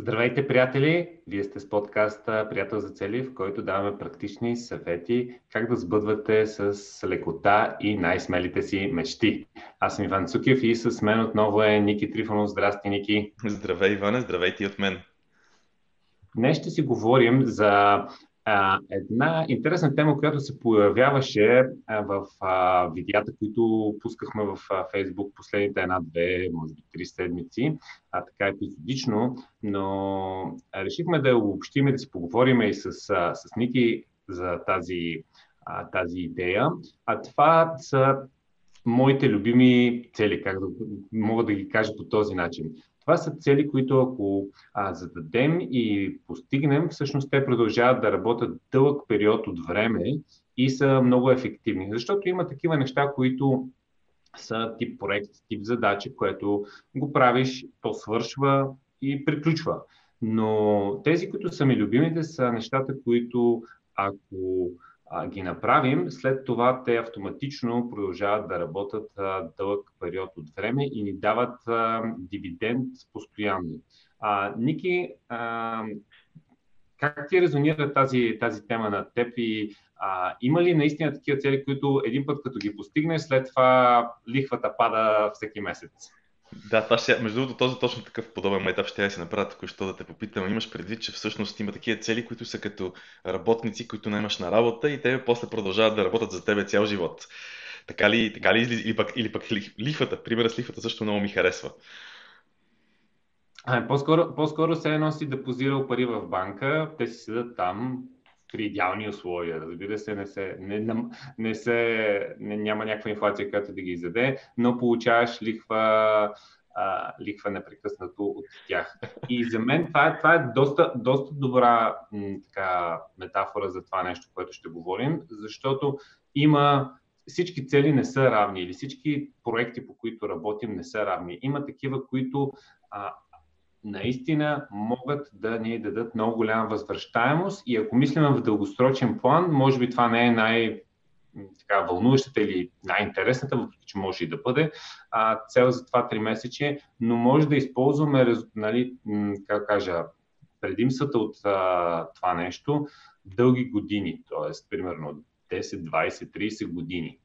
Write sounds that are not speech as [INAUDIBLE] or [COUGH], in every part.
Здравейте, приятели! Вие сте с подкаста Приятел за цели, в който даваме практични съвети как да сбъдвате с лекота и най-смелите си мечти. Аз съм Иван Цукев и с мен отново е Ники Трифонов. Здрасти, Ники! Здравей, Иване! Здравейте и от мен! Днес ще си говорим за една интересна тема, която се появяваше в видеята, които пускахме в а, Facebook последните една-две, може би три седмици, а така епизодично, но решихме да обобщим и да си поговорим и с, с Ники за тази, тази идея. А това са моите любими цели, как да мога да ги кажа по този начин. Това са цели, които ако а, зададем и постигнем, всъщност те продължават да работят дълъг период от време и са много ефективни. Защото има такива неща, които са тип проект, тип задача, което го правиш, то свършва и приключва. Но тези, които са ми любимите, са нещата, които ако ги направим, след това те автоматично продължават да работят дълъг период от време и ни дават дивиденд постоянно. А, Ники, а, как ти резонира тази, тази тема на теб и а, има ли наистина такива цели, които един път като ги постигнеш, след това лихвата пада всеки месец? Да, това ще, между другото, този точно такъв подобен етап ще я си направя току-що да те попитам. Имаш предвид, че всъщност има такива цели, които са като работници, които наймаш на работа и те после продължават да работят за тебе цял живот. Така ли, така ли или, пък, или пък лихвата? Примерът с лихвата също много ми харесва. А, по-скоро, по-скоро се е носи депозирал пари в банка, те си седат там, при идеални условия. Разбира се, не, се, не, не, се, не, няма някаква инфлация, която да ги изяде, но получаваш лихва, а, лихва непрекъснато от тях. И за мен това е, това е доста, доста добра м, така, метафора за това нещо, което ще говорим, защото има всички цели не са равни или всички проекти, по които работим, не са равни. Има такива, които а, наистина могат да ни дадат много голяма възвръщаемост и ако мислим в дългосрочен план, може би това не е най- така, вълнуващата или най-интересната, въпреки че може и да бъде, а, цел за това 3 месече, но може да използваме, нали, как кажа, предимствата от а, това нещо дълги години, т.е. примерно 10, 20, 30 години.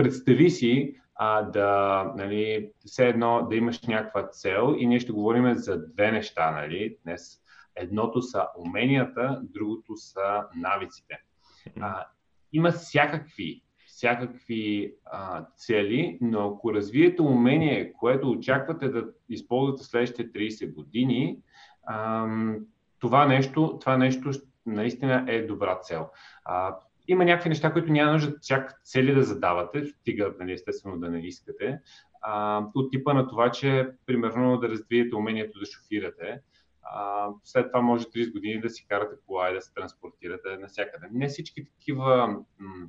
Представи си а, да, нали, все едно да имаш някаква цел и ние ще говорим за две неща, нали, днес. Едното са уменията, другото са навиците. А, има всякакви, всякакви а, цели, но ако развиете умение, което очаквате да използвате следващите 30 години, а, това нещо, това нещо наистина е добра цел. А, има някакви неща, които няма нужда чак цели да задавате, стига, нали, естествено, да не искате. А, от типа на това, че примерно да развиете умението да шофирате, а, след това може 30 години да си карате кола и да се транспортирате навсякъде. Не всички такива м-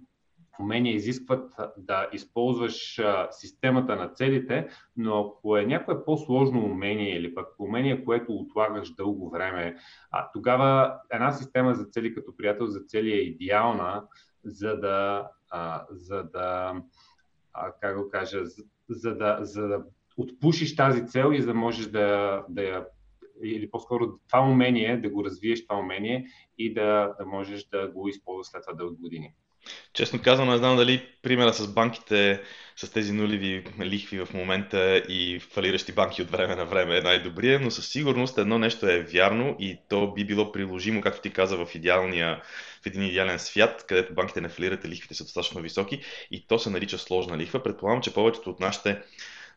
умения изискват да използваш системата на целите, но ако е някое по-сложно умение или пък умение, което отлагаш дълго време, тогава една система за цели като приятел за цели е идеална, за да, за да как го кажа, за, да, за да отпушиш тази цел и за да можеш да, да я или по-скоро това умение, да го развиеш това умение и да, да можеш да го използваш след това дълги години. Честно казано, не знам дали примера с банките, с тези нулеви лихви в момента и фалиращи банки от време на време е най-добрия, но със сигурност едно нещо е вярно и то би било приложимо, както ти каза, в, идеалния, в един идеален свят, където банките не фалират и лихвите са достатъчно високи и то се нарича сложна лихва. Предполагам, че повечето от нашите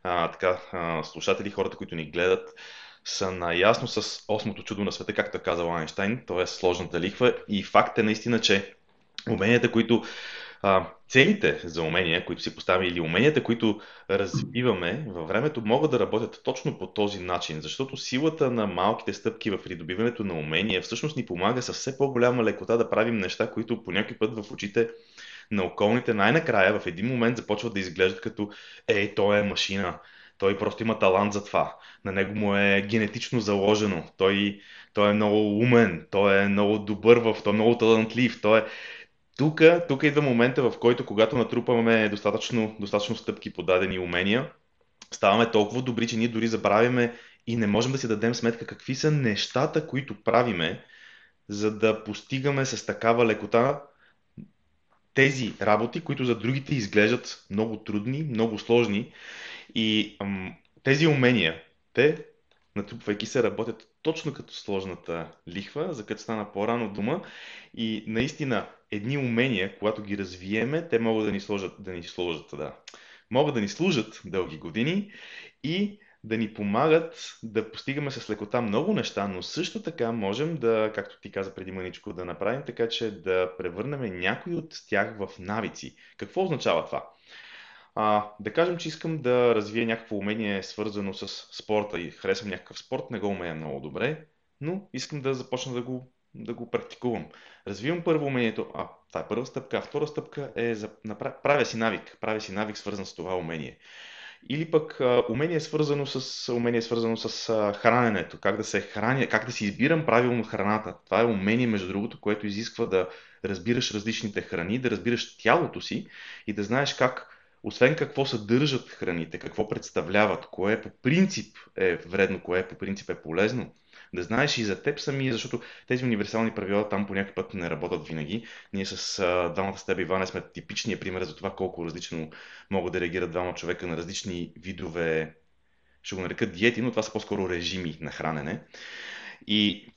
а, така, а, слушатели, хората, които ни гледат, са наясно с осмото чудо на света, както е казал Айнштайн, т.е. сложната лихва. И факт е наистина, че уменията, които а, целите за умения, които си поставяме или уменията, които развиваме във времето, могат да работят точно по този начин, защото силата на малките стъпки в придобиването на умения всъщност ни помага с все по-голяма лекота да правим неща, които по някой път в очите на околните най-накрая в един момент започват да изглеждат като ей, той е машина, той просто има талант за това, на него му е генетично заложено, той, той е много умен, той е много добър в, той е много талантлив, той е тук, тук идва момента, в който когато натрупваме достатъчно, достатъчно стъпки по дадени умения, ставаме толкова добри, че ние дори забравяме и не можем да си дадем сметка какви са нещата, които правиме, за да постигаме с такава лекота тези работи, които за другите изглеждат много трудни, много сложни. И ам, тези умения, те, натрупвайки се, работят точно като сложната лихва, за като стана по-рано дума. И наистина, едни умения, когато ги развиеме, те могат да ни сложат, да ни сложат, да, могат да ни служат дълги години и да ни помагат да постигаме с лекота много неща, но също така можем да, както ти каза преди маничко, да направим така, че да превърнем някои от тях в навици. Какво означава това? А, да кажем, че искам да развия някакво умение свързано с спорта и харесвам някакъв спорт, не го умея много добре, но искам да започна да го, да го практикувам. Развивам първо умението, а това е първа стъпка, а втора стъпка е за, направя, правя си навик, правя си навик свързан с това умение. Или пък а, умение свързано с, умение свързано с а, храненето, как да се храня, как да си избирам правилно храната. Това е умение, между другото, което изисква да разбираш различните храни, да разбираш тялото си и да знаеш как, освен какво съдържат храните, какво представляват, кое по принцип е вредно, кое по принцип е полезно, да знаеш и за теб самия, защото тези универсални правила там по някакъв път не работят винаги. Ние с двамата с теб, Иване, сме типичния пример за това колко различно могат да реагират двама човека на различни видове, ще го нарека диети, но това са по-скоро режими на хранене. И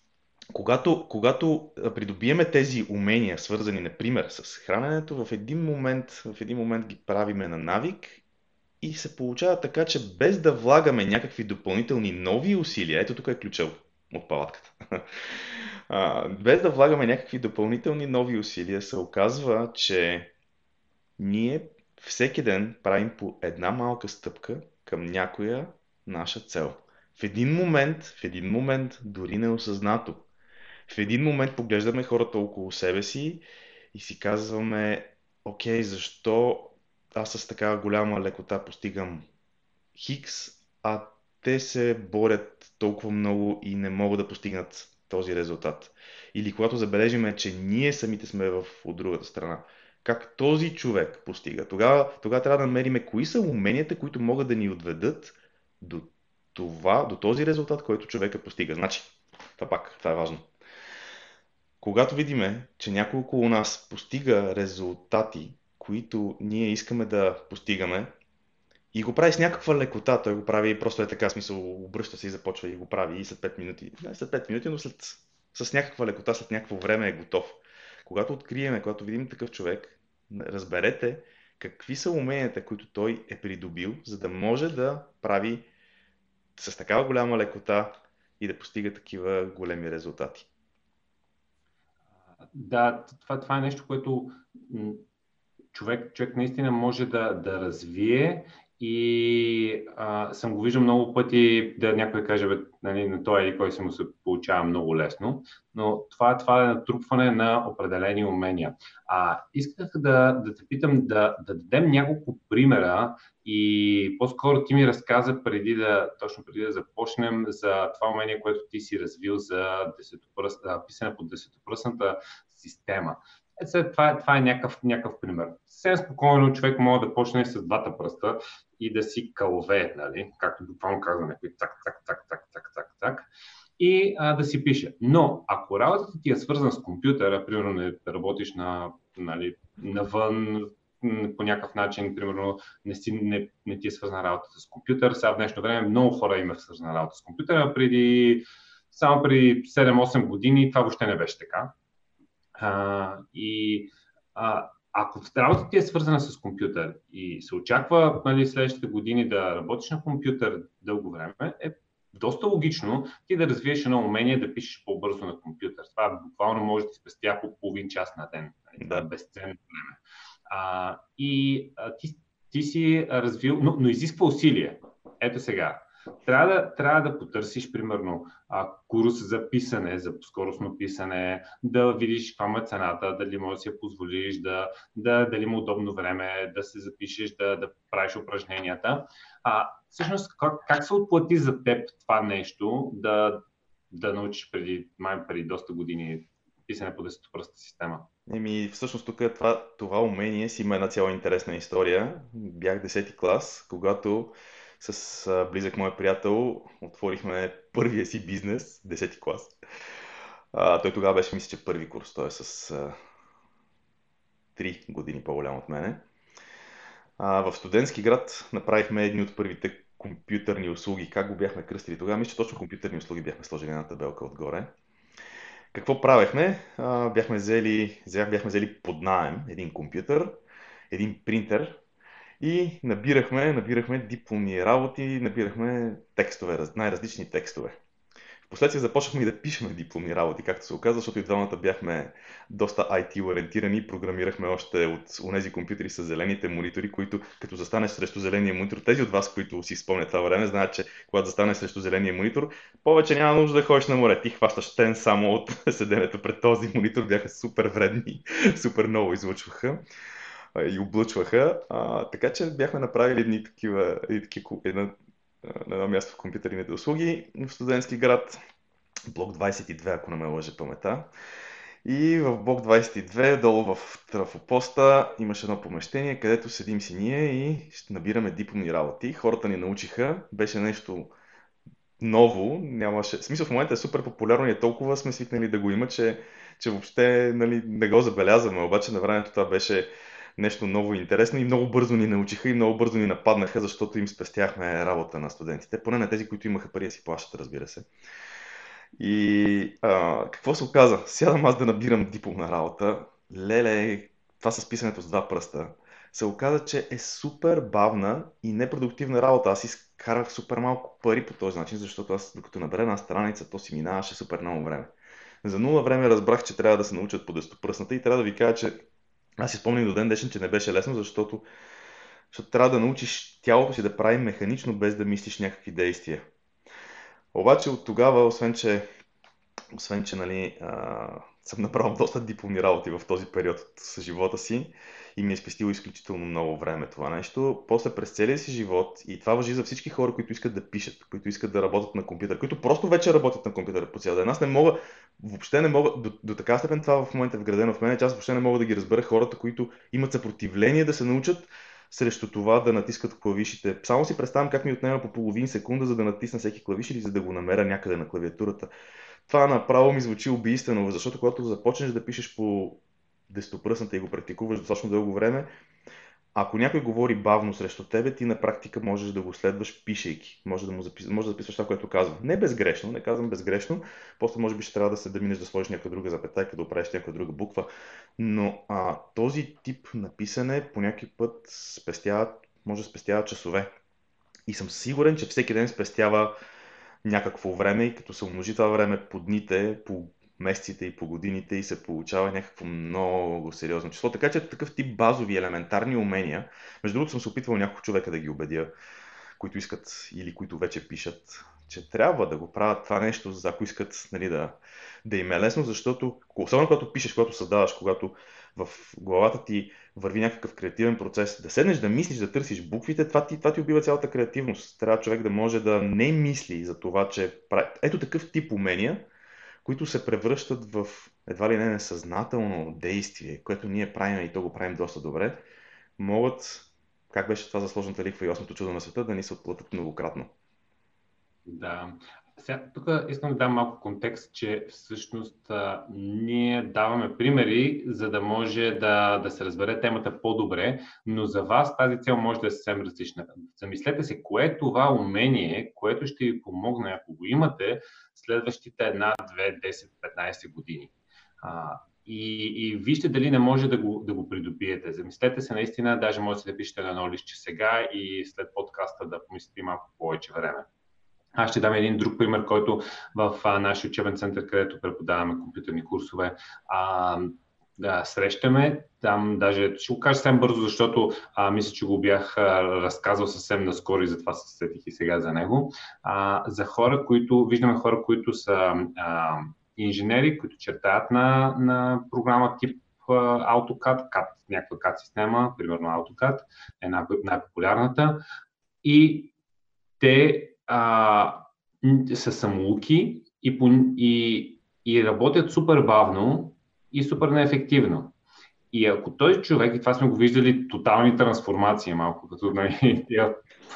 когато, когато придобиеме тези умения, свързани, например, с храненето, в един момент, в един момент ги правиме на навик и се получава така, че без да влагаме някакви допълнителни нови усилия, ето тук е ключа от палатката. [LAUGHS] Без да влагаме някакви допълнителни нови усилия, се оказва, че ние всеки ден правим по една малка стъпка към някоя наша цел. В един момент, в един момент, дори неосъзнато, в един момент поглеждаме хората около себе си и си казваме, окей, защо аз с такава голяма лекота постигам Хикс, а те се борят толкова много и не могат да постигнат този резултат. Или когато забележиме, че ние самите сме в, от другата страна. Как този човек постига. Тогава, тогава трябва да намерим кои са уменията, които могат да ни отведат до това, до този резултат, който човека постига. Значи, това пак, това е важно. Когато видиме, че някой около нас постига резултати, които ние искаме да постигаме, и го прави с някаква лекота. Той го прави просто е така, смисъл, обръща се и започва и го прави и след 5 минути. Не след 5 минути, но след, с някаква лекота, след някакво време е готов. Когато откриеме, когато видим такъв човек, разберете какви са уменията, които той е придобил, за да може да прави с такава голяма лекота и да постига такива големи резултати. Да, това, това е нещо, което човек, човек наистина може да, да развие и а, съм го виждал много пъти да някой каже, бе, нали, на този или кой се му се получава много лесно, но това, това е натрупване на определени умения. А, исках да, да те питам да, да дадем няколко примера и по-скоро ти ми разказа преди да, точно преди да започнем за това умение, което ти си развил за писане по десетопръсната система. Е, това, е, това е някакъв, някакъв пример. Съвсем спокойно човек може да почне с двата пръста и да си кълве, нали? както буквално казва някой так, так, так, так, так, так, так, и а, да си пише. Но ако работата ти е свързана с компютъра, примерно не работиш на, нали, навън, по някакъв начин, примерно, не, си, не, не ти е свързана работата с компютър. Сега в днешно време много хора има свързана работа с компютъра. Преди, само преди 7-8 години това въобще не беше така. А, и а, ако работата ти е свързана с компютър и се очаква нали, следващите години да работиш на компютър дълго време, е доста логично ти да развиеш едно умение да пишеш по-бързо на компютър. Това буквално може да ти спестя по половин час на ден. Нали, да. Безценно време. А, и а, ти, ти си развил, но, но изисква усилие. Ето сега, трябва да, трябва да потърсиш, примерно, а, курс за писане, за скоростно писане, да видиш каква е цената, дали можеш да си я позволиш, да, да, дали има удобно време, да се запишеш, да, да правиш упражненията. А, всъщност, как, как се отплати за теб това нещо, да, да научиш преди, май преди доста години писане по десетопръста система? Еми, всъщност тук е това, това умение си има една цяла интересна история. Бях 10 клас, когато с близък мой приятел отворихме първия си бизнес, 10 клас. А, той тогава беше, мисля, че първи курс, той е с а, 3 години по-голям от мене. А, в студентски град направихме едни от първите компютърни услуги. Как го бяхме кръстили тогава? Мисля, че точно компютърни услуги бяхме сложили една табелка отгоре. Какво правехме? А, бяхме, взели, бяхме взели под найем един компютър, един принтер и набирахме, набирахме дипломни работи, набирахме текстове, най-различни текстове. Впоследствие започнахме и да пишем дипломни работи, както се оказа, защото и двамата бяхме доста IT-ориентирани програмирахме още от тези компютри с зелените монитори, които като застанеш срещу зеления монитор, тези от вас, които си спомнят това време, знаят, че когато застанеш срещу зеления монитор, повече няма нужда да ходиш на море. Ти хващаш тен само от [LAUGHS] седенето пред този монитор, бяха супер вредни, [LAUGHS] супер много излъчваха и облъчваха. А, така че бяхме направили едни такива, едни такива една на едно място в компютърните услуги в студентски град, блок 22, ако не ме лъже памета. И в блок 22, долу в трафопоста, имаше едно помещение, където седим си ние и ще набираме дипломни работи. Хората ни научиха, беше нещо ново, нямаше... Смисъл в момента е супер популярно и е толкова сме свикнали да го има, че, че въобще нали, не го забелязваме. Обаче на времето това беше нещо ново и интересно и много бързо ни научиха и много бързо ни нападнаха, защото им спестяхме работа на студентите, поне на тези, които имаха пари да си плащат, разбира се. И а, какво се оказа? Сядам аз да набирам дипломна работа. Леле, това с писането с два пръста. Се оказа, че е супер бавна и непродуктивна работа. Аз изкарах супер малко пари по този начин, защото аз докато набера една страница, то си минаваше супер много време. За нула време разбрах, че трябва да се научат по дестопръсната и трябва да ви кажа, че аз си спомням до ден днешен, че не беше лесно, защото, защото трябва да научиш тялото си да прави механично, без да мислиш някакви действия. Обаче от тогава, освен че, освен, че нали, а, съм направил доста дипломни работи в този период от живота си и ми е спестило изключително много време това нещо. После през целия си живот, и това въжи за всички хора, които искат да пишат, които искат да работят на компютър, които просто вече работят на компютър по цял ден. Аз не мога, въобще не мога, до, до така степен това в момента е вградено в мен, че аз въобще не мога да ги разбера хората, които имат съпротивление да се научат срещу това да натискат клавишите. Само си представям как ми отнема по половин секунда, за да натисна всеки клавиш или за да го намеря някъде на клавиатурата. Това направо ми звучи убийствено, защото когато започнеш да пишеш по дестопръсната и го практикуваш достатъчно дълго време, ако някой говори бавно срещу тебе, ти на практика можеш да го следваш пишейки. Може да, му запис... може да записваш това, което казва. Не безгрешно, не казвам безгрешно, после може би ще трябва да се да минеш да сложиш някаква друга запетайка, да оправиш някаква друга буква. Но а, този тип написане по някакъв път спестява, може да спестява часове. И съм сигурен, че всеки ден спестява някакво време и като се умножи това време по дните, по месеците и по годините и се получава някакво много сериозно число. Така че такъв тип базови, елементарни умения, между другото съм се опитвал няколко човека да ги убедя, които искат или които вече пишат, че трябва да го правят това нещо, за ако искат нали, да, да им е лесно, защото особено когато пишеш, когато създаваш, когато в главата ти върви някакъв креативен процес, да седнеш да мислиш, да търсиш буквите, това ти, това ти убива цялата креативност. Трябва човек да може да не мисли за това, че прави. Ето такъв тип умения, които се превръщат в едва ли не несъзнателно действие, което ние правим и то го правим доста добре, могат, как беше това за сложната ликва и осмото чудо на света, да ни се отплатят многократно. Да. Сега, тук искам да дам малко контекст, че всъщност а, ние даваме примери, за да може да, да се разбере темата по-добре, но за вас тази цел може да е съвсем различна. Замислете се, кое е това умение, което ще ви помогне, ако го имате, следващите една, две, 10, 15 години. А, и, и вижте дали не може да го, да го придобиете. Замислете се наистина, даже можете да пишете на едно лище сега и след подкаста да помислите малко повече време. Аз ще дам един друг пример, който в а, нашия учебен център, където преподаваме компютърни курсове, а, да, срещаме. Там даже ще го кажа съвсем бързо, защото а, мисля, че го бях а, разказал съвсем наскоро и затова се сетих и сега за него. А, за хора, които, виждаме хора, които са а, инженери, които чертаят на, на програма тип AutoCAD, CAD, някаква CAD система, примерно AutoCAD, е най-популярната. И те а, са самоуки и, и, и работят супер бавно и супер неефективно. И ако той човек, и това сме го виждали, тотални трансформации малко, като нали,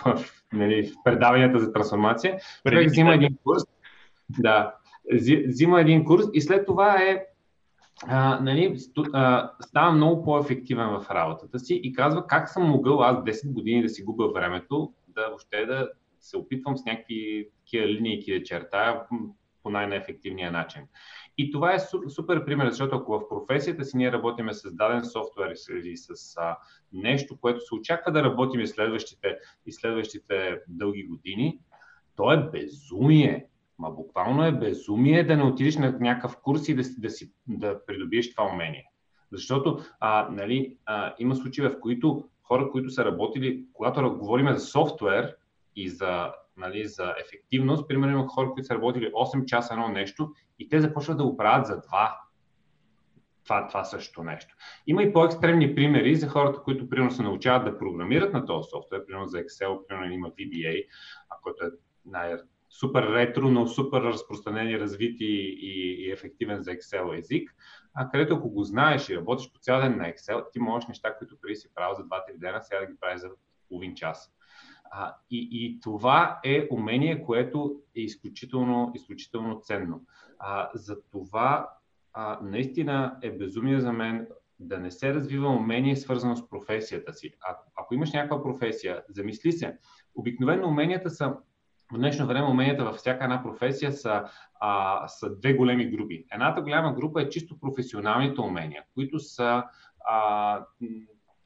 в, нали, в предаванията за трансформация. Човек взима един курс, да, взима един курс и след това е а, нали, а, става много по-ефективен в работата си и казва как съм могъл аз 10 години да си губя времето, да въобще да се опитвам с някакви такива линии да чертая по най-неефективния начин. И това е супер пример, защото ако в професията си ние работиме с даден софтуер или с а, нещо, което се очаква да работим и следващите, и следващите дълги години, то е безумие. Ма буквално е безумие да не отидеш на някакъв курс и да, да, си, да придобиеш това умение. Защото а, нали, а, има случаи, в които хора, които са работили, когато говорим за софтуер и за нали, за ефективност. Примерно има хора, които са работили 8 часа едно нещо и те започват да го правят за 2. Това, това също нещо. Има и по-екстремни примери за хората, които примерно се научават да програмират на този софтуер, примерно за Excel, примерно има VBA, който е най- супер ретро, но супер разпространен и развит и, и, и ефективен за Excel език, а където ако го знаеш и работиш по цял ден на Excel, ти можеш неща, които преди си правил за 2-3 дена, сега да ги правиш за половин час. А, и, и това е умение, което е изключително, изключително ценно. А, за това а, наистина е безумие за мен да не се развива умение, свързано с професията си. А, ако имаш някаква професия, замисли се. Обикновено уменията са в днешно време уменията във всяка една професия са, а, са две големи групи. Едната голяма група е чисто професионалните умения, които са а,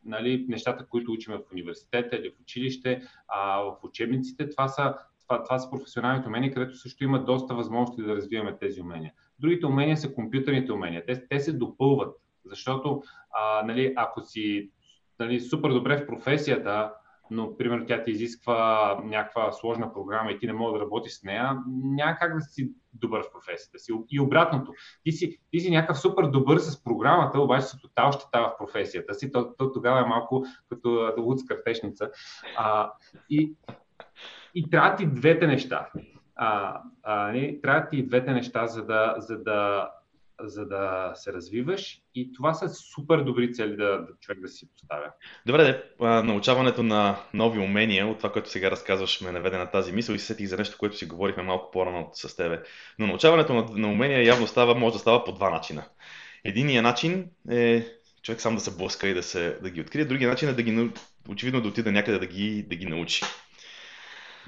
нали, нещата, които учим в университета или в училище, а, в учебниците, това са, това, това са професионалните умения, където също има доста възможности да развиваме тези умения. Другите умения са компютърните умения. Те, те се допълват, защото а, нали, ако си нали, супер добре в професията, но, примерно, тя ти изисква някаква сложна програма и ти не можеш да работиш с нея, няма как да си добър в професията си. И обратното, ти си, ти си някакъв супер добър с програмата, обаче си тотал щета в професията си, то, то тогава е малко като луд с картешница. А, и, и трябва ти двете неща. А, а, не, трябва ти двете неща, за да, за да за да се развиваш и това са супер добри цели да, да човек да си поставя. Добре, а, научаването на нови умения, от това, което сега разказваш, ме наведе на тази мисъл и се сетих за нещо, което си говорихме малко по-рано с тебе. Но научаването на, на умения явно става, може да става по два начина. Единият начин е човек сам да се блъска и да, се, да ги открие, другия начин е да ги, очевидно да отида някъде да ги, да ги научи.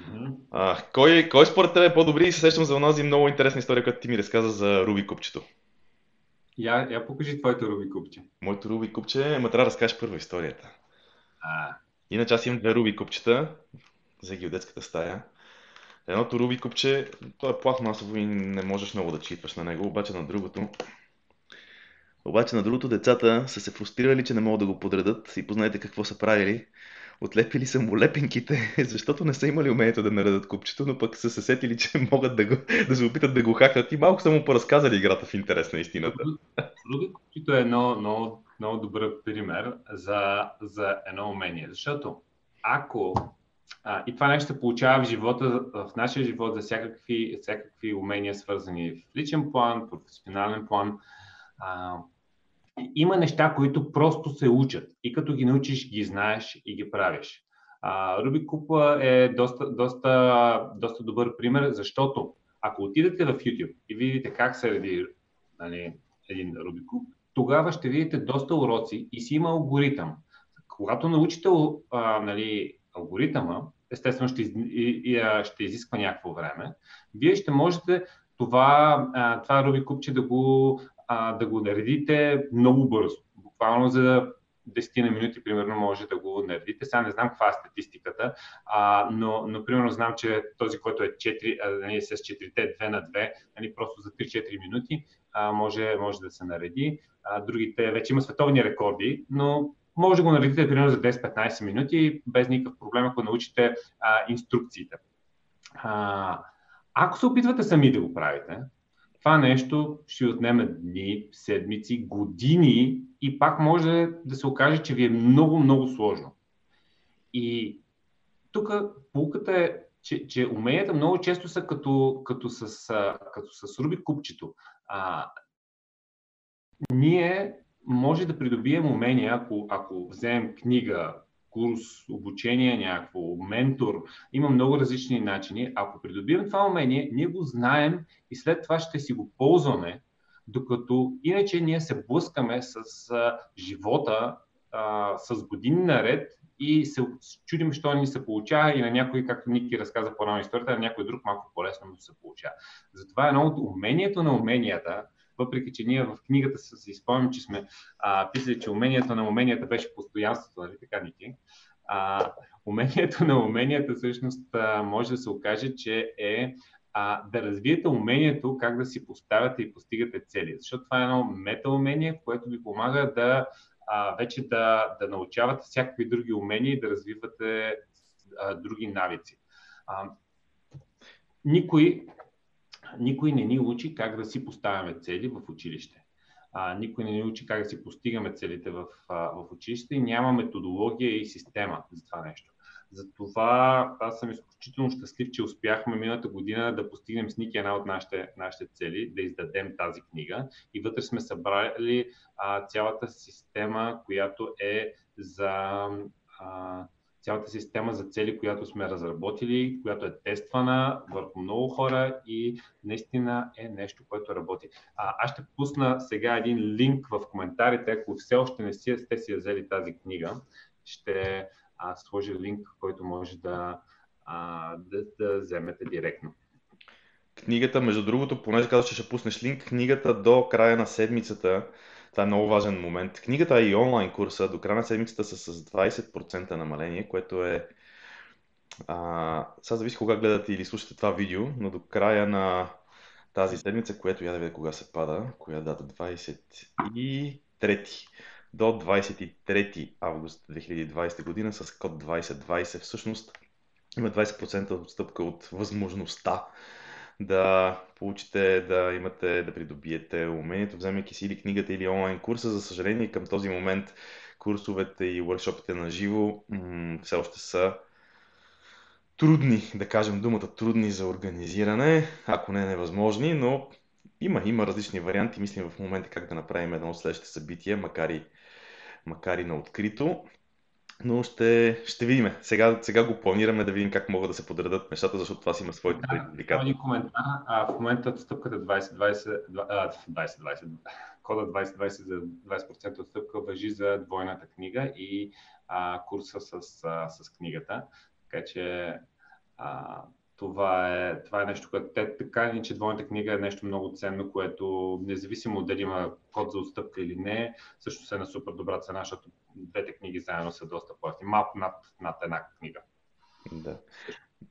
Mm-hmm. А, кой, кой според теб е по-добри и се сещам за онази много интересна история, която ти ми разказа за Руби купчето. Я, я покажи твоето Руби купче. Моето Руби купче, ма трябва да разкажеш първо историята. А. Иначе аз имам две Руби купчета, за ги от детската стая. Едното Руби купче, то е пластмасово и не можеш много да читваш на него, обаче на другото обаче на другото децата са се фрустрирали, че не могат да го подредат и познайте какво са правили отлепили са му лепенките, [LAUGHS] защото не са имали умението да наредат купчето, но пък са се сетили, че могат да, го, да се опитат да го хакнат и малко са му поразказали играта в интерес на истината. Други купчето е много, много, много добър пример за, за едно умение, защото ако а, и това нещо получава в живота, в нашия живот за всякакви, всякакви умения, свързани в личен план, професионален план. А, има неща, които просто се учат и като ги научиш, ги знаеш и ги правиш. Руби Купа е доста, доста, доста добър пример, защото ако отидете в YouTube и видите как се реди нали, един Руби Куб, тогава ще видите доста уроци и си има алгоритъм. Когато научите а, нали, алгоритъма, естествено ще, и, и, ще изисква някакво време, вие ще можете това, това Руби купче да го а, да го наредите много бързо. Буквално за 10 на минути, примерно, може да го наредите. Сега не знам каква е статистиката, а, но, но, примерно, знам, че този, който е 4, а, нали, с 4-те 2 на 2, нали, просто за 3-4 минути а, може, може да се нареди. А, другите вече има световни рекорди, но може да го наредите примерно за 10-15 минути, без никакъв проблем, ако научите а, инструкциите. А, ако се опитвате сами да го правите, това нещо ще отнеме дни, седмици, години и пак може да се окаже, че ви е много, много сложно. И тук полуката е, че, че уменията много често са като, като, с, като с Руби купчето. А, ние може да придобием умения, ако, ако вземем книга курс, обучение, някакво ментор. Има много различни начини. Ако придобием това умение, ние го знаем и след това ще си го ползваме, докато иначе ние се блъскаме с а, живота а, с години наред и се чудим, що ни се получава и на някой, както Ники разказа по-рано историята, на някой друг малко по-лесно му се получава. Затова едно от умението на уменията, въпреки че ние в книгата си спомням, че сме а, писали, че умението на уменията беше постоянството, нали така, Ники? А, умението на уменията всъщност а, може да се окаже, че е а, да развиете умението как да си поставяте и постигате цели. Защото това е едно метаумение, което ви помага да а, вече да, да научавате всякакви други умения и да развивате а, други навици. А, никой, никой не ни учи как да си поставяме цели в училище. А, никой не ни учи как да си постигаме целите в, а, в училище и няма методология и система за това нещо. Затова аз съм изключително щастлив, че успяхме миналата година да постигнем с Ники една от нашите, нашите цели, да издадем тази книга. И вътре сме събрали а, цялата система, която е за а, цялата система за цели, която сме разработили, която е тествана върху много хора и наистина е нещо, което работи. А, аз ще пусна сега един линк в коментарите, ако все още не си, сте си взели тази книга, ще а, сложи линк, който може да, а, да, да вземете директно. Книгата, между другото, понеже казваш, че ще пуснеш линк, книгата до края на седмицата, това е много важен момент. Книгата и онлайн курса. До края на седмицата са с 20% намаление, което е... А, сега зависи кога гледате или слушате това видео, но до края на тази седмица, което я да видя кога се пада, коя дата? 23 до 23 август 2020 година с код 2020 всъщност има 20% отстъпка от възможността да получите, да имате, да придобиете умението, вземайки си или книгата или онлайн курса. За съжаление, към този момент курсовете и workshopите на живо м- все още са трудни, да кажем думата трудни за организиране, ако не невъзможни, но има, има различни варианти. Мислим в момента как да направим едно от следващите събития, макар и, макар и на открито. Но ще, ще видим. Сега, сега го планираме да видим как могат да се подредат нещата, защото това си има своите да, предизвикателства. коментар. А, в момента отстъпката 2020, 2020, кода 2020 за 20% отстъпка въжи за двойната книга и а, курса с, а, с книгата. Така че а, това е, това е нещо, което те така или че двойната книга е нещо много ценно, което независимо дали има код за отстъпка или не, също се е на супер добра цена, защото двете книги заедно са доста по Малко над, над една книга. Да.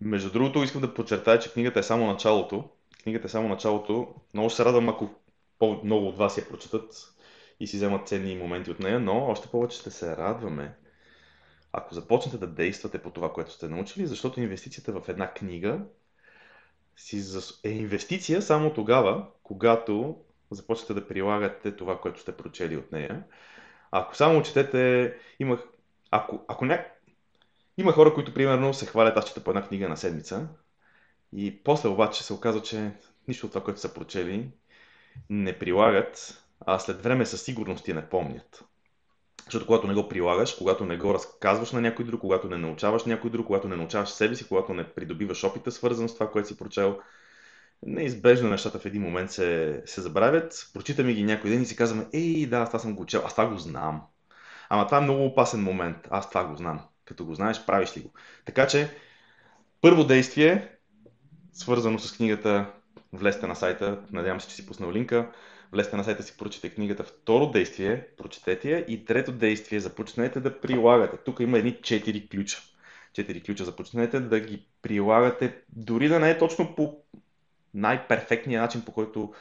Между другото, искам да подчертая, че книгата е само началото. Книгата е само началото. Много се радвам, ако много от вас я прочетат и си вземат ценни моменти от нея, но още повече ще се радваме, ако започнете да действате по това, което сте научили, защото инвестицията в една книга е инвестиция само тогава, когато започнете да прилагате това, което сте прочели от нея. Ако само четете, имах, ако, ако ня... има хора, които примерно се хвалят, аз чета по една книга на седмица и после обаче се оказва, че нищо от това, което са прочели, не прилагат, а след време със сигурност ти не помнят. Защото когато не го прилагаш, когато не го разказваш на някой друг, когато не научаваш някой друг, когато не научаваш себе си, когато не придобиваш опита, свързан с това, което си прочел, неизбежно нещата в един момент се, се забравят. Прочитаме ги някой ден и си казваме, ей, да, аз това съм го чел, аз това го знам. Ама това е много опасен момент, аз това го знам. Като го знаеш, правиш ли го. Така че, първо действие, свързано с книгата, влезте на сайта, надявам се, че си пуснал линка, влезте на сайта си, прочете книгата. Второ действие, прочетете я. И трето действие, започнете да прилагате. Тук има едни четири ключа. Четири ключа. Започнете да ги прилагате, дори да не е точно по най-перфектния начин, по който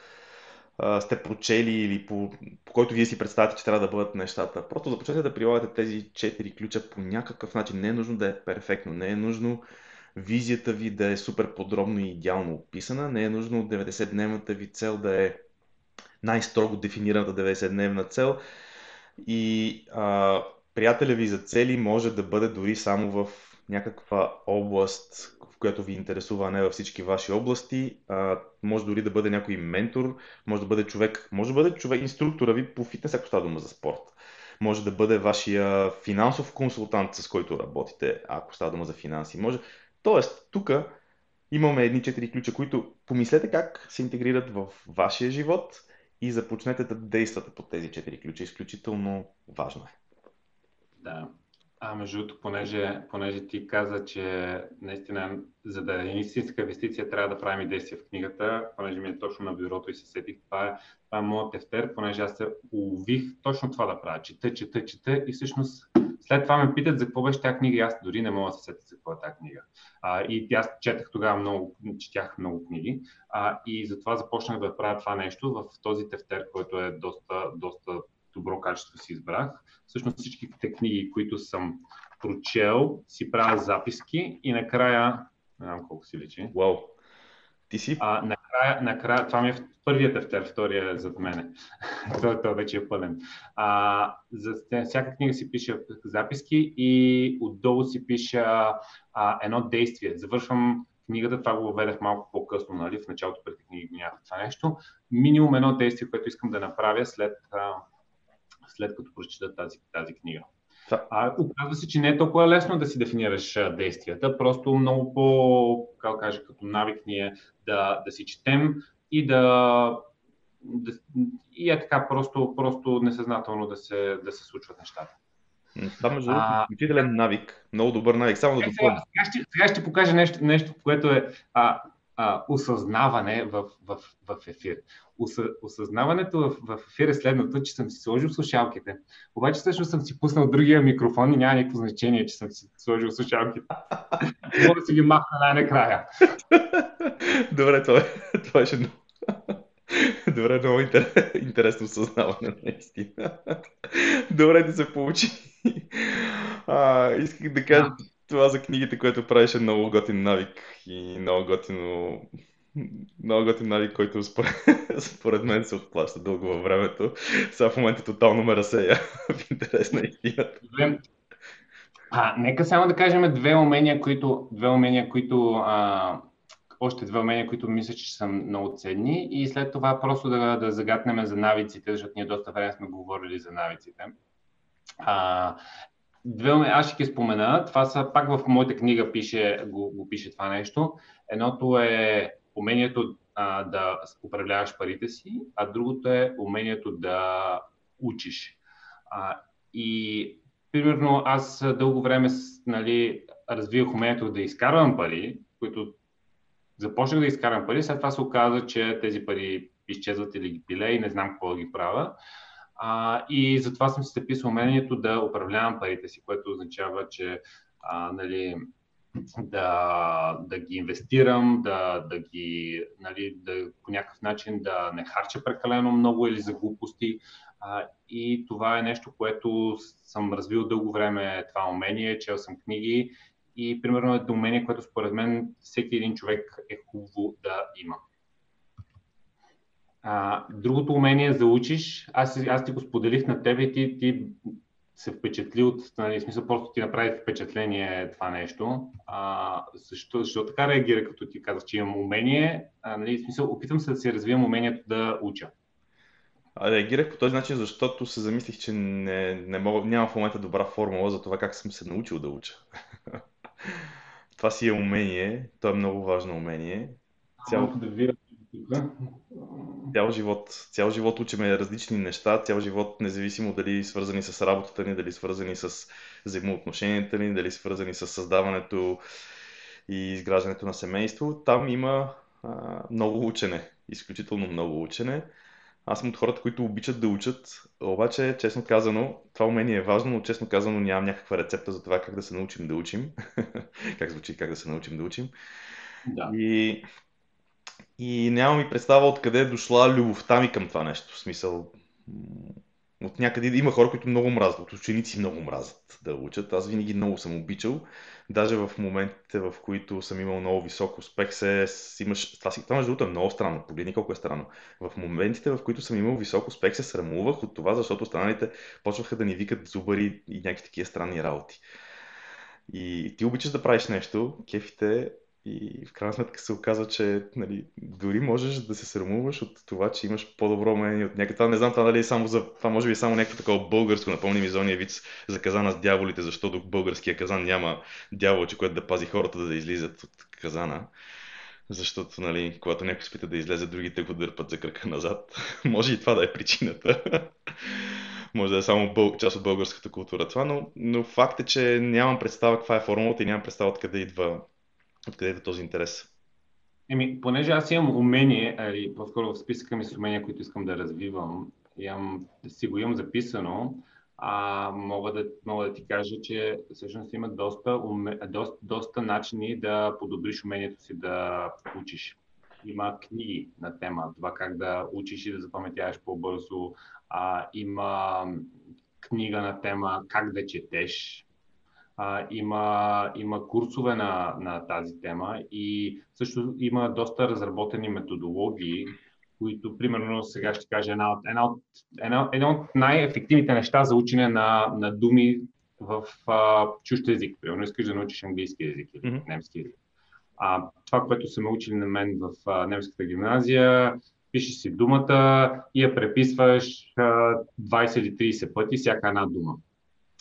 а, сте прочели или по, по който вие си представяте, че трябва да бъдат нещата. Просто започнете да прилагате тези четири ключа по някакъв начин. Не е нужно да е перфектно, не е нужно визията ви да е супер подробно и идеално описана, не е нужно 90-дневната ви цел да е най-строго дефинираната 90-дневна цел. И а, приятеля ви за цели може да бъде дори само в някаква област, в която ви интересува, а не във всички ваши области. А, може дори да бъде някой ментор, може да бъде човек, може да бъде човек, инструктора ви по фитнес, ако става дума за спорт. може да бъде вашия финансов консултант, с който работите, ако става дума за финанси. Може... Тоест, тук имаме едни четири ключа, които помислете как се интегрират в вашия живот и започнете да действате по тези четири ключа. Изключително важно е. Да. А между другото, понеже, понеже ти каза, че наистина, за да е истинска инвестиция, трябва да правим и действия в книгата, понеже ми е точно на бюрото и се сетих, това е, това е моят тефтер, понеже аз се улових точно това да правя. Чета, чета, чета и всъщност след това ме питат за какво беше тази книга и аз дори не мога да се сетя за какво е тази книга. А, и аз четах тогава много, четях много книги а, и затова започнах да правя това нещо в този тефтер, който е доста, доста добро качество си избрах. Всъщност всичките книги, които съм прочел, си правя записки и накрая, не знам колко си личи. Wow. Ти си? А, накрая, накрая, това ми е първият тефтер, втория е зад мене. [LAUGHS] той, той вече е пълен. А, за всяка книга си пиша записки и отдолу си пиша а, едно действие. Завършвам книгата, това го въведах малко по-късно, нали? в началото преди книги нямах това нещо. Минимум едно действие, което искам да направя след, а, след като прочита тази, тази книга. А, оказва се, че не е толкова лесно да си дефинираш действията, просто много по, как кажа, като навик ни е да, да си четем и да, да и е така просто, просто несъзнателно да се, да се случват нещата. Това между другото е изключителен навик, много добър навик, само да допълня. Сега, сега, ще, сега ще покажа нещо, нещо което е а, осъзнаване в, в, в ефир. осъзнаването в, в ефир е следното, че съм си сложил слушалките. Обаче също съм си пуснал другия микрофон и няма никакво значение, че съм си сложил слушалките. Мога да си ги махна най-накрая. Добре, това, е, това е много. Добре, много интересно осъзнаване, наистина. Добре ти се получи. А, исках да кажа, това за книгите, което правеше много готин навик и много готино много готин навик, който според, [LAUGHS] според мен се отплаща дълго във времето. Сега в момента тотално ме разсея [LAUGHS] в интерес на истината. А, нека само да кажем две умения, които, две умения, които а, още две умения, които мисля, че са много ценни и след това просто да, да загатнем за навиците, защото ние доста време сме говорили за навиците. А, Две, аз ще ги спомена. Това са, пак в моята книга пише, го, го пише това нещо. Едното е умението а, да управляваш парите си, а другото е умението да учиш. А, и примерно аз дълго време нали, развивах умението да изкарвам пари, които започнах да изкарвам пари, след това се оказа, че тези пари изчезват или ги пиле и не знам какво да ги правя. А, и затова съм си записал умението да управлявам парите си, което означава, че а, нали, да, да ги инвестирам, да, да ги, нали, да, по някакъв начин да не харча прекалено много или за глупости. А, и това е нещо, което съм развил дълго време, това умение, чел съм книги и примерно е умение, което според мен всеки един човек е хубаво да има. А, другото умение за учиш, аз, аз ти го споделих на тебе и ти, ти се впечатли от, нали, смисъл просто ти направи впечатление това нещо. А, защо, защо така реагира, като ти казах, че имам умение? А, нали, смисъл, опитвам се да си развивам умението да уча. А, реагирах по този начин, защото се замислих, че не, не мога, няма в момента добра формула за това как съм се научил да уча. [LAUGHS] това си е умение, то е много важно умение. Цяло... Да видя Цял живот, цял живот учиме различни неща, цял живот, независимо дали свързани с работата ни, дали свързани с взаимоотношенията ни, дали свързани с създаването и изграждането на семейство, там има а, много учене, изключително много учене. Аз съм от хората, които обичат да учат, обаче, честно казано, това умение е важно, но честно казано нямам някаква рецепта за това как да се научим да учим. [LAUGHS] как звучи как да се научим да учим. Да. И и нямам и представа откъде е дошла любовта ми към това нещо. В смисъл, от някъде има хора, които много мразят, от ученици много мразят да учат. Аз винаги много съм обичал. Даже в моментите, в които съм имал много висок успех, се имаш... Това, си... това между другото е много странно. Погледни колко е странно. В моментите, в които съм имал висок успех, се срамувах от това, защото останалите почваха да ни викат зубари и някакви такива странни работи. И ти обичаш да правиш нещо, кефите И в крайна сметка се оказва, че нали, дори можеш да се срамуваш от това, че имаш по-добро мнение от. Това не знам, това, нали, е само за... това може би е само някакво такова българско, напомни ми зония вид за казана с дяволите, защото в българския казан няма дяволче, което да пази хората да излизат от казана. Защото, нали, когато някой спита да излезе, другите го дърпат за кръка назад. [LAUGHS] може и това да е причината. [LAUGHS] може да е само бъл... част от българската култура това, но, но факт е, че нямам представа каква е формулата и нямам представа откъде идва Откъде е този интерес? Еми, понеже аз имам умение, или по-скоро в списъка ми с умения, които искам да развивам, имам, си го имам записано, а, мога, да, мога да ти кажа, че всъщност има доста, уме, доста, доста начини да подобриш умението си да учиш. Има книги на тема, това как да учиш и да запаметяваш по-бързо. А, има книга на тема как да четеш, а, има, има курсове на, на тази тема и също има доста разработени методологии, които, примерно, сега ще кажа една от, една от, една, една от най-ефективните неща за учене на, на думи в а, чужд език. Примерно, искаш да научиш английски език или mm-hmm. немски език. А, това, което са ме учили на мен в а, немската гимназия, пишеш си думата и я преписваш а, 20 или 30 пъти, всяка една дума.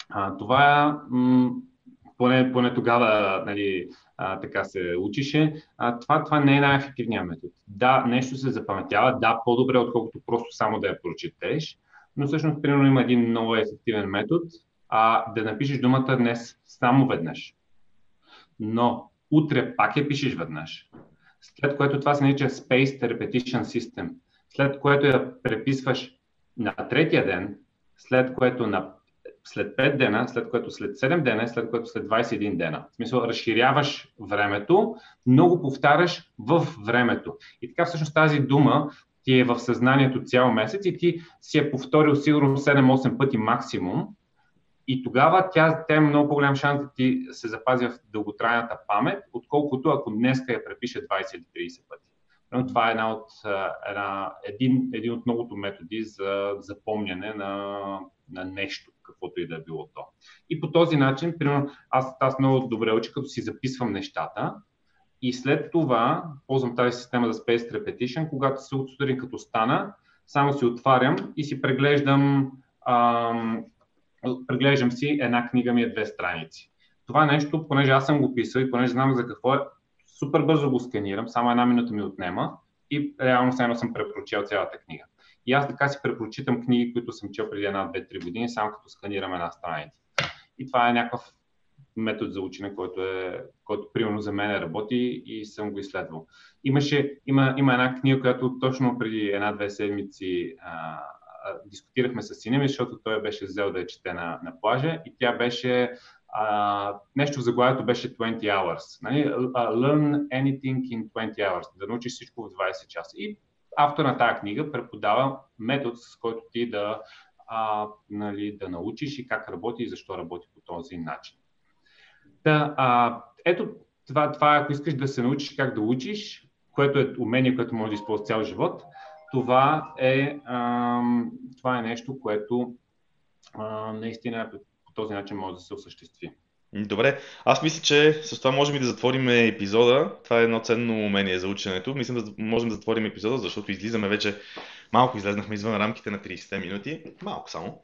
А, това м- поне, поне тогава нали, а, така се учише. А, това, това не е най-ефективният метод. Да, нещо се запаметява, да, по-добре, отколкото просто само да я прочетеш, но всъщност, примерно, има един много ефективен метод, а да напишеш думата днес само веднъж. Но утре пак я пишеш веднъж. След което това се нарича Spaced Repetition System. След което я преписваш на третия ден, след което на след 5 дена, след което след 7 дена, след което след 21 дена. В смисъл, разширяваш времето, много повтаряш в времето. И така всъщност тази дума ти е в съзнанието цял месец и ти си е повторил сигурно 7-8 пъти максимум. И тогава тя, тя е много по-голям шанс да ти се запази в дълготрайната памет, отколкото ако днеска я препише 20 или 30 пъти. Но това е една от, една, един, един от многото методи за запомняне на, на нещо каквото и да е било то. И по този начин, примерно, аз, аз много добре уча, като си записвам нещата и след това ползвам тази система за Space Repetition, когато се от сутрин като стана, само си отварям и си преглеждам, ам, преглеждам си една книга ми е две страници. Това нещо, понеже аз съм го писал и понеже знам за какво е, супер бързо го сканирам, само една минута ми отнема и реално само съм препрочел цялата книга. И аз така си препрочитам книги, които съм чел преди една, две, три години, само като сканирам една страница. И това е някакъв метод за учене, който, е, който примерно за мен работи и съм го изследвал. Имаше, има, има една книга, която точно преди една-две седмици а, дискутирахме с сина защото той беше взел да я чете на, на плажа и тя беше нещо в заглавието беше 20 hours. Нали? Learn anything in 20 hours. Да научиш всичко в 20 часа. И автор на тази книга преподава метод, с който ти да, а, нали, да научиш и как работи и защо работи по този начин. Да, а, ето, това, това, ако искаш да се научиш как да учиш, което е умение, което може да използваш цял живот, това е, а, това е нещо, което а, наистина този начин може да се осъществи. Добре, аз мисля, че с това можем и да затворим епизода. Това е едно ценно умение за ученето. Мисля, да можем да затворим епизода, защото излизаме вече, малко излезнахме извън рамките на 30 минути, малко само.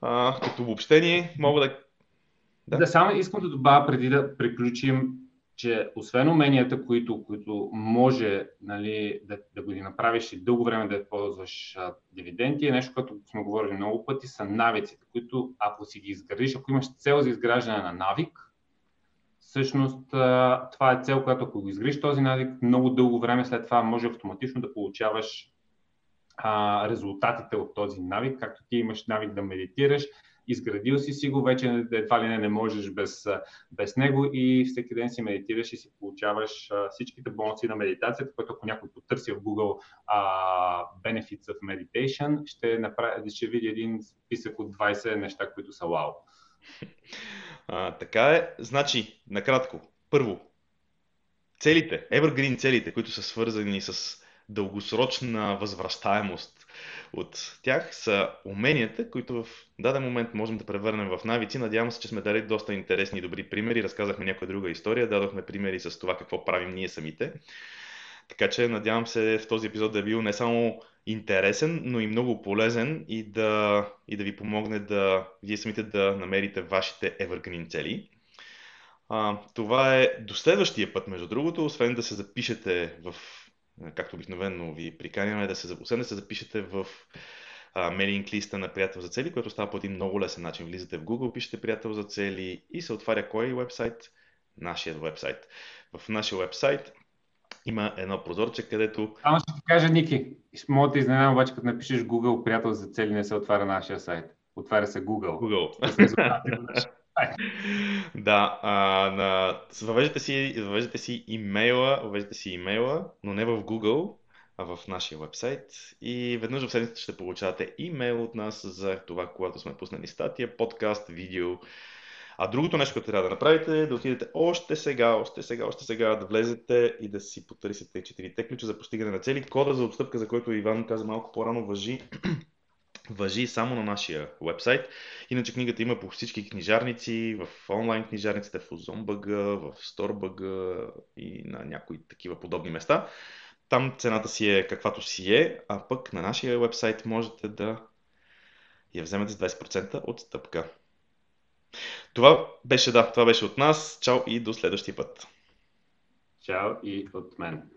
А, като обобщение мога да... Да, да само искам да добавя преди да приключим че освен уменията, които, които може нали, да, да го направиш и дълго време да ползваш а, дивиденти, е нещо, което сме говорили много пъти, са навиците, които ако си ги изградиш, ако имаш цел за изграждане на навик, всъщност а, това е цел, която ако го изградиш този навик, много дълго време след това може автоматично да получаваш а, резултатите от този навик, както ти имаш навик да медитираш, изградил си си го, вече едва ли не не можеш без, без него и всеки ден си медитираш и си получаваш всичките бонуси на медитацията, което ако някой потърси в Google uh, Benefits of Meditation, ще, направи, ще види един списък от 20 неща, които са вау. А, така е. Значи, накратко, първо, целите, evergreen целите, които са свързани с дългосрочна възвръщаемост от тях са уменията, които в даден момент можем да превърнем в навици. Надявам се, че сме дали доста интересни и добри примери. Разказахме някоя друга история, дадохме примери с това какво правим ние самите. Така че надявам се в този епизод да е бил не само интересен, но и много полезен и да, и да ви помогне да вие самите да намерите вашите evergreen цели. А, това е до следващия път, между другото, освен да се запишете в, както обикновено ви приканяме, да се, освен да се запишете в мейлинг листа на приятел за цели, което става по един много лесен начин. Влизате в Google, пишете приятел за цели и се отваря кой вебсайт? Нашият вебсайт. В нашия вебсайт има едно прозорче, където... Само ще ти кажа, Ники, мога да изненадам, обаче, като напишеш Google приятел за цели, не се отваря нашия сайт. Отваря се Google. Google. [LAUGHS] да, а, на... въвеждате, си, въвеждате си имейла, въвеждате си имейла, но не в Google, а в нашия вебсайт и веднъж в седмицата ще получавате имейл от нас за това, когато сме пуснали статия, подкаст, видео, а другото нещо, което трябва да направите е да отидете още сега, още сега, още сега, да влезете и да си потърсите четирите ключа за постигане на цели. Кода за отстъпка, за който Иван каза малко по-рано, въжи въжи само на нашия вебсайт. Иначе книгата има по всички книжарници, в онлайн книжарниците, в Ozon.bg, в Store.bg и на някои такива подобни места. Там цената си е каквато си е, а пък на нашия вебсайт можете да я вземете с 20% отстъпка. Това беше, да, това беше от нас. Чао и до следващия път. Чао и от мен.